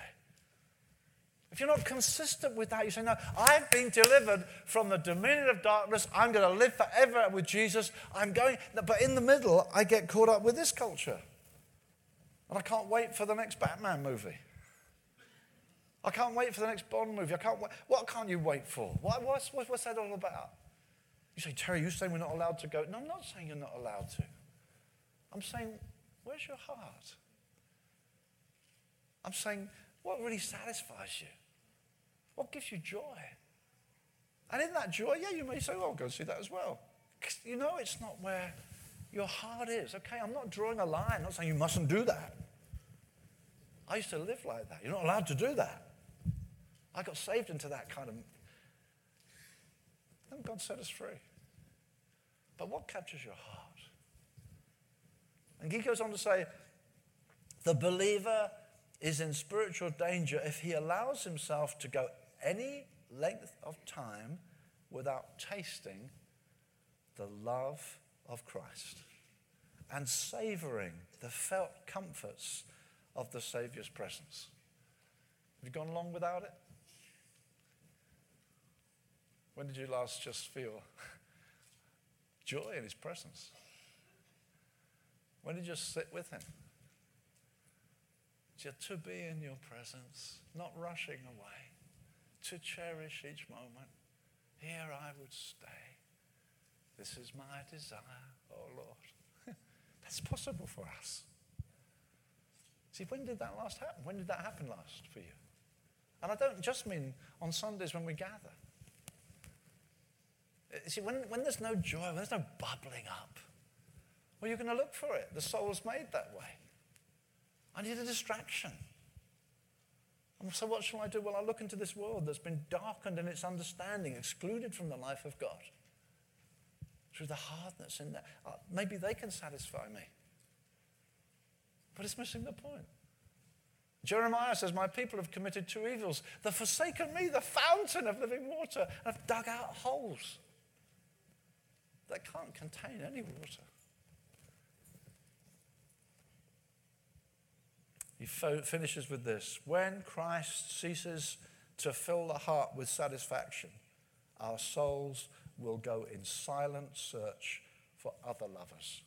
if you're not consistent with that, you say, No, I've been delivered from the dominion of darkness. I'm going to live forever with Jesus. I'm going, but in the middle, I get caught up with this culture. And I can't wait for the next Batman movie. I can't wait for the next Bond movie. I can't wait. What can't you wait for? What, what's, what's that all about? You say, Terry, you're saying we're not allowed to go. No, I'm not saying you're not allowed to. I'm saying, Where's your heart? I'm saying, what really satisfies you? What gives you joy? And in that joy, yeah, you may say, well, I'll go see that as well. Because you know it's not where your heart is. Okay, I'm not drawing a line. I'm not saying you mustn't do that. I used to live like that. You're not allowed to do that. I got saved into that kind of. Then God set us free. But what captures your heart? And he goes on to say the believer is in spiritual danger if he allows himself to go any length of time without tasting the love of Christ and savoring the felt comforts of the Savior's presence. Have you gone long without it? When did you last just feel joy in His presence? When did you just sit with Him? Just to be in your presence, not rushing away, to cherish each moment. Here I would stay. This is my desire, oh Lord. That's possible for us. See, when did that last happen? When did that happen last for you? And I don't just mean on Sundays when we gather. Uh, see, when, when there's no joy, when there's no bubbling up, well, you're going to look for it. The soul's made that way. I need a distraction. And so, what shall I do? Well, I look into this world that's been darkened in its understanding, excluded from the life of God through the hardness in there. Uh, maybe they can satisfy me. But it's missing the point. Jeremiah says, My people have committed two evils. They've forsaken me, the fountain of living water, and have dug out holes that can't contain any water. He finishes with this When Christ ceases to fill the heart with satisfaction, our souls will go in silent search for other lovers.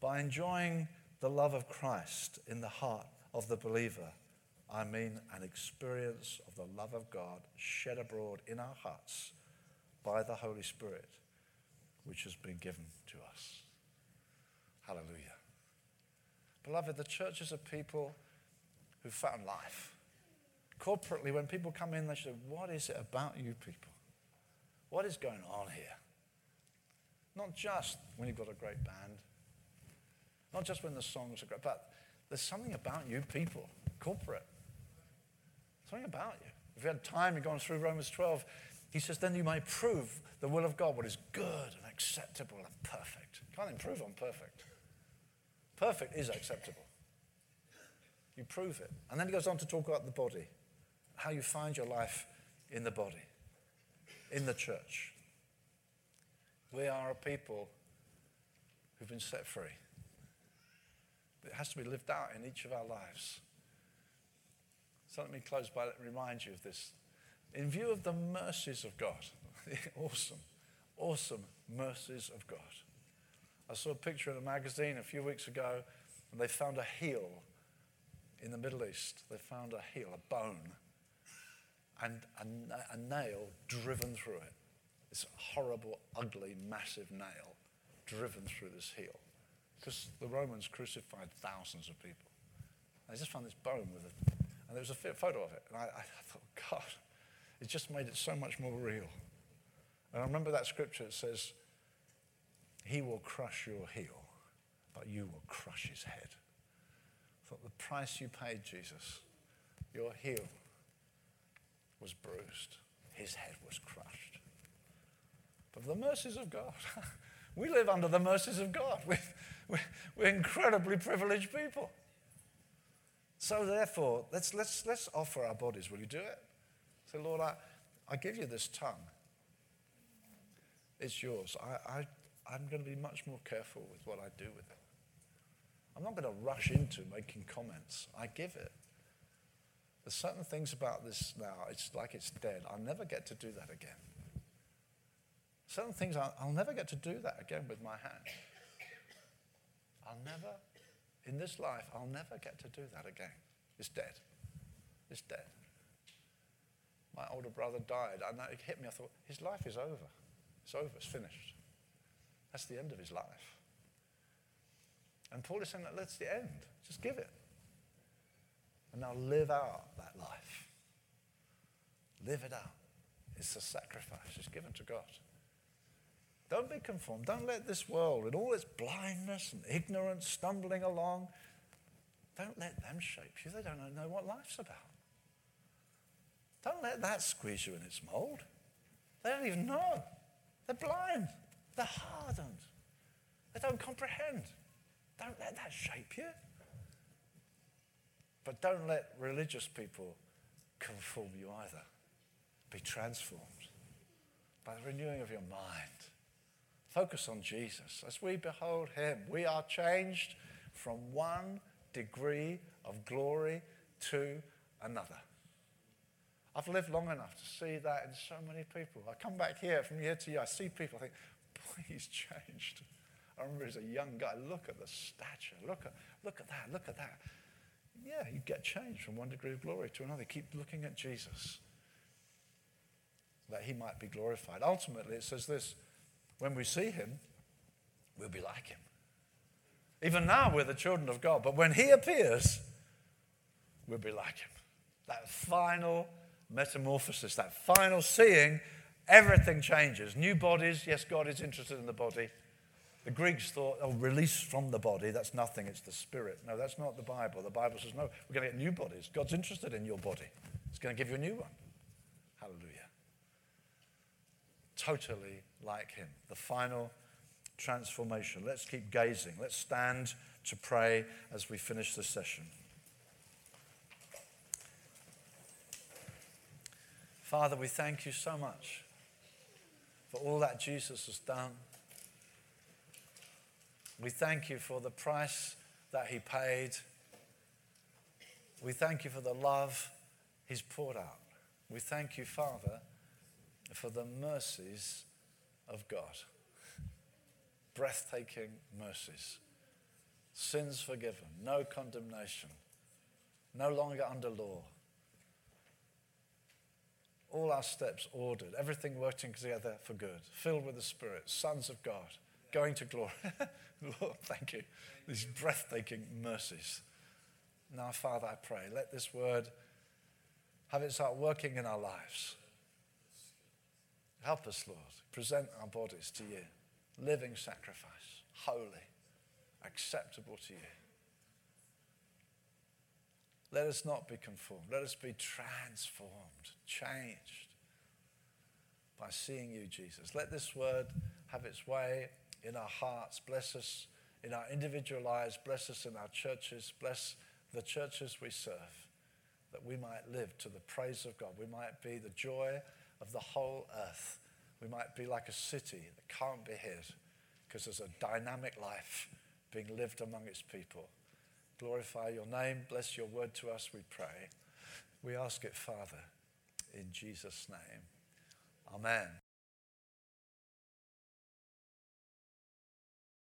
By enjoying the love of Christ in the heart of the believer, I mean an experience of the love of God shed abroad in our hearts by the Holy Spirit, which has been given to us. Hallelujah. Beloved, the church is a people who found life. Corporately, when people come in, they say, What is it about you people? What is going on here? Not just when you've got a great band, not just when the songs are great, but there's something about you people, corporate. Something about you. If you had time, you've gone through Romans 12, he says, then you may prove the will of God, what is good and acceptable and perfect. Can't improve on perfect. Perfect is acceptable. You prove it. And then he goes on to talk about the body, how you find your life in the body in the church. We are a people who've been set free. It has to be lived out in each of our lives. So let me close by remind you of this. In view of the mercies of God, awesome, awesome mercies of God. I saw a picture in a magazine a few weeks ago, and they found a heel in the Middle East. They found a heel, a bone and a, a nail driven through it. This horrible, ugly, massive nail driven through this heel. Because the Romans crucified thousands of people. I just found this bone with it, and there was a photo of it. And I, I thought, God, it just made it so much more real. And I remember that scripture that says, He will crush your heel, but you will crush his head. For the price you paid, Jesus, your heel was bruised, his head was crushed. But the mercies of God, we live under the mercies of God. We're, we're, incredibly privileged people. So therefore, let's, let's, let's offer our bodies. Will you do it? Say, Lord, I, I give you this tongue. It's yours. I, I, I'm going to be much more careful with what I do with it. I'm not going to rush into making comments. I give it. There's certain things about this now, it's like it's dead. I'll never get to do that again. Certain things, I'll, I'll never get to do that again with my hand. I'll never, in this life, I'll never get to do that again. It's dead. It's dead. My older brother died. and it hit me. I thought, his life is over. It's over. It's finished. That's the end of his life. And Paul is saying that that's the end. Just give it. And now live out that life. Live it out. It's a sacrifice. It's given to God. Don't be conformed. Don't let this world, in all its blindness and ignorance, stumbling along, Don't let them shape you. They don't know what life's about. Don't let that squeeze you in its mold. They don't even know. They're blind. They're hardened. They don't comprehend. Don't let that shape you. But don't let religious people conform you either. Be transformed by the renewing of your mind. Focus on Jesus. As we behold him, we are changed from one degree of glory to another. I've lived long enough to see that in so many people. I come back here from year to year, I see people, I think, he's changed. I remember as a young guy, look at the stature, look at, look at that, look at that. Yeah, you get changed from one degree of glory to another. Keep looking at Jesus, that he might be glorified. Ultimately, it says this when we see him, we'll be like him. Even now, we're the children of God, but when he appears, we'll be like him. That final metamorphosis, that final seeing, everything changes. New bodies, yes, God is interested in the body. The Greeks thought, oh, release from the body, that's nothing, it's the spirit. No, that's not the Bible. The Bible says, no, we're going to get new bodies. God's interested in your body, He's going to give you a new one. Hallelujah. Totally like Him. The final transformation. Let's keep gazing. Let's stand to pray as we finish this session. Father, we thank you so much for all that Jesus has done. We thank you for the price that he paid. We thank you for the love he's poured out. We thank you, Father, for the mercies of God. Breathtaking mercies. Sins forgiven, no condemnation, no longer under law all our steps ordered, everything working together for good, filled with the Spirit, sons of God, going to glory. Lord, thank you. These breathtaking mercies. Now, Father, I pray, let this word have its working in our lives. Help us, Lord. Present our bodies to you, living sacrifice, holy, acceptable to you. Let us not be conformed. Let us be transformed, changed by seeing you, Jesus. Let this word have its way in our hearts. Bless us in our individual lives. Bless us in our churches. Bless the churches we serve, that we might live to the praise of God. We might be the joy of the whole earth. We might be like a city that can't be hid because there's a dynamic life being lived among its people. Glorify your name. Bless your word to us, we pray. We ask it, Father, in Jesus' name. Amen.